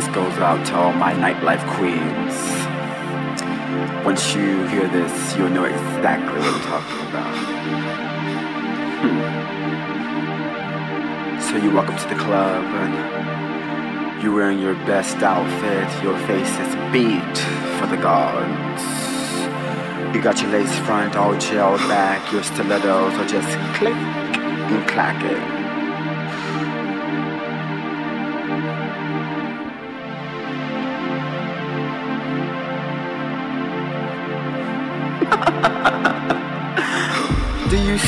this goes out to all my nightlife queens. Once you hear this, you'll know exactly what I'm talking about. Hmm. So you walk up to the club and you're wearing your best outfit, your face is beat for the gods. You got your lace front all gelled back, your stilettos are just click and clacking.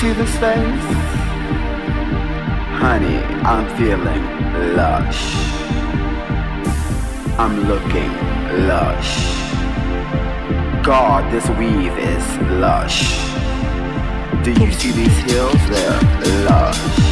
See this face? Honey, I'm feeling lush. I'm looking lush. God, this weave is lush. Do you see these hills? They're lush.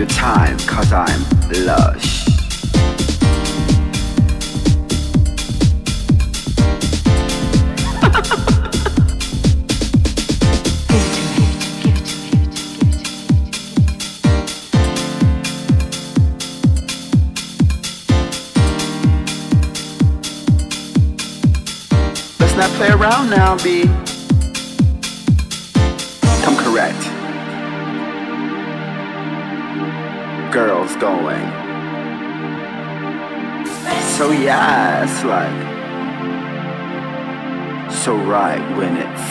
your time, cause I'm lush. Let's not play around now, B. girls going. So yeah, it's like so right when it's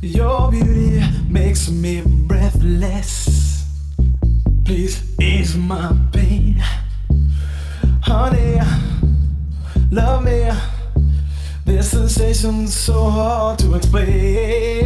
your beauty makes me breathless. Please ease my pain, honey. Love me. This sensation's so hard to explain.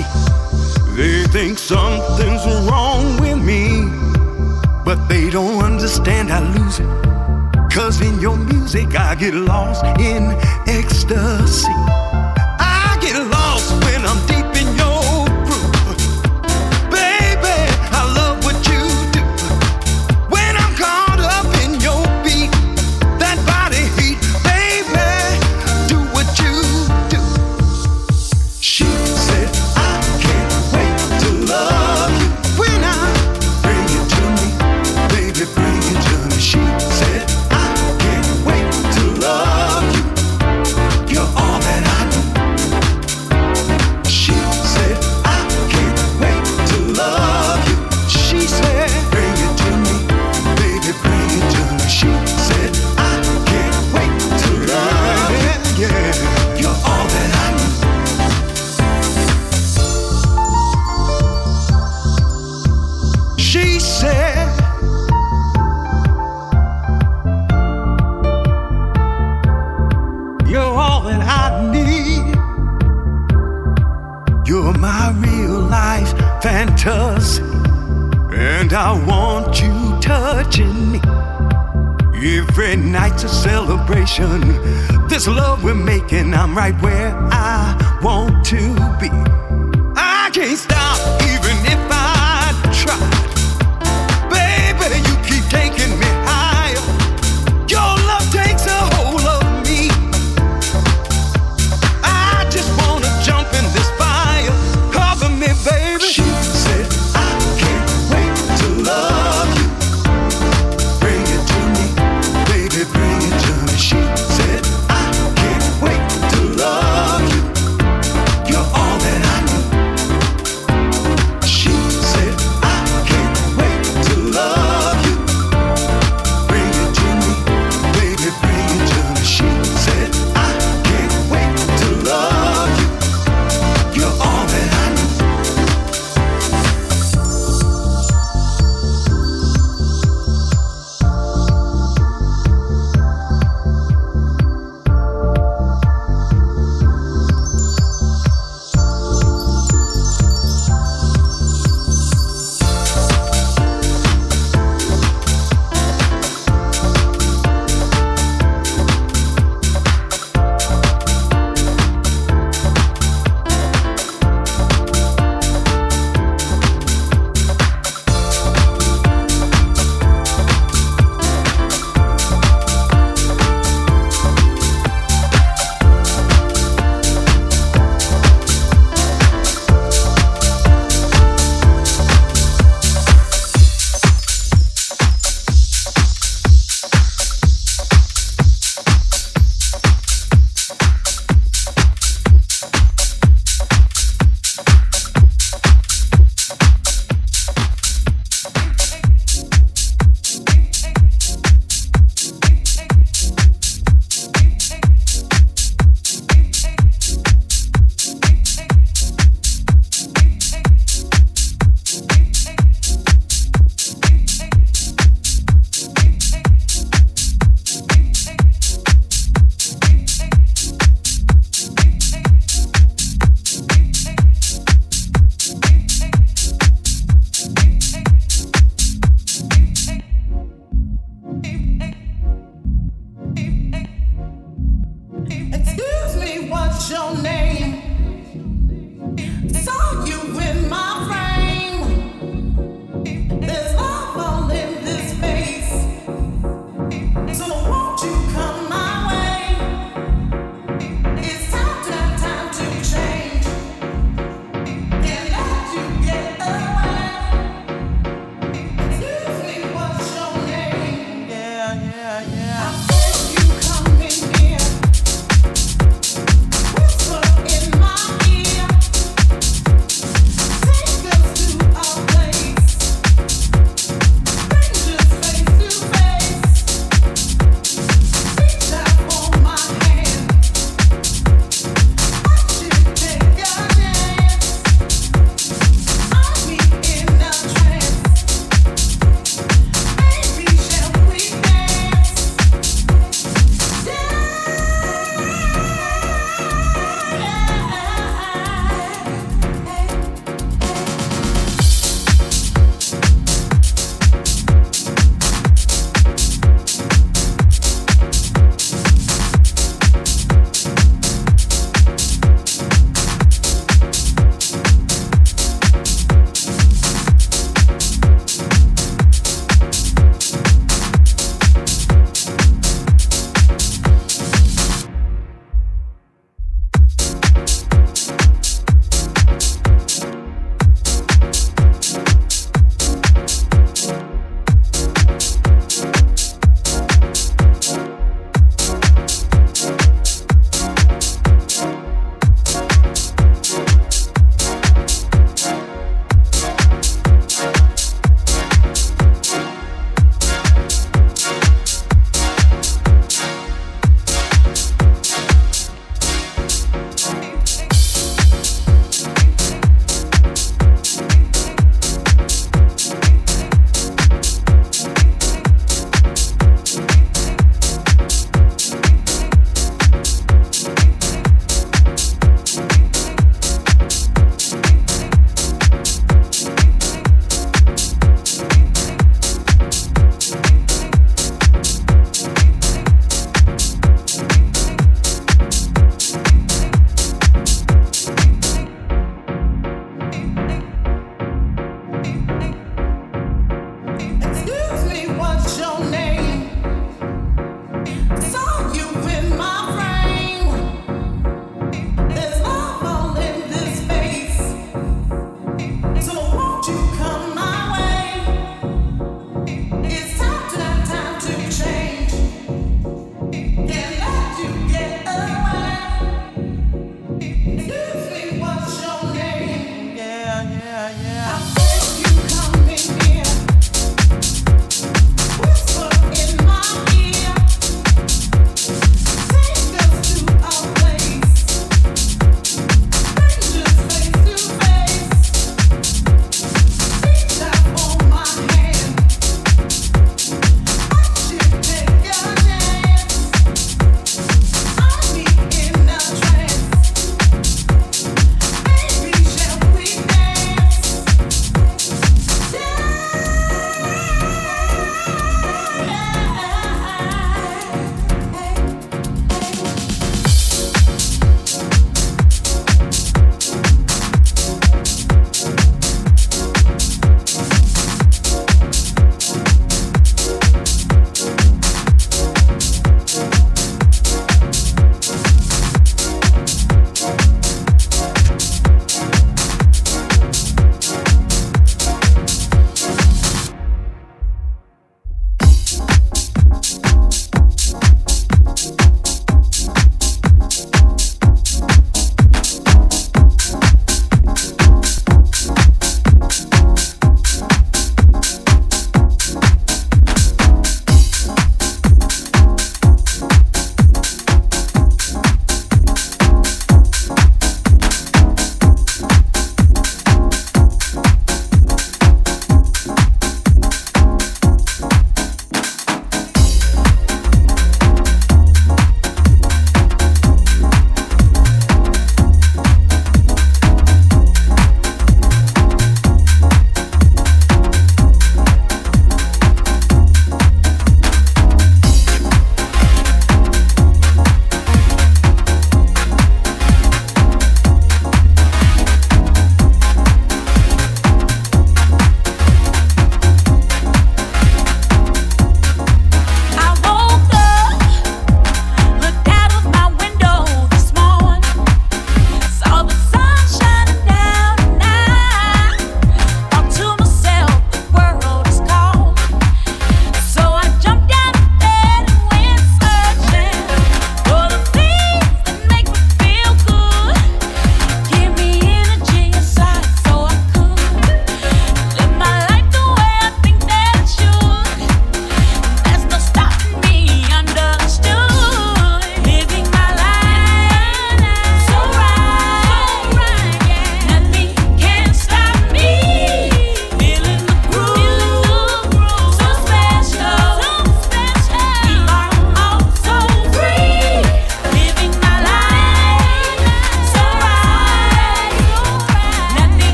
me. They think something's wrong with me, but they don't understand I lose it. Cause in your music I get lost in ecstasy.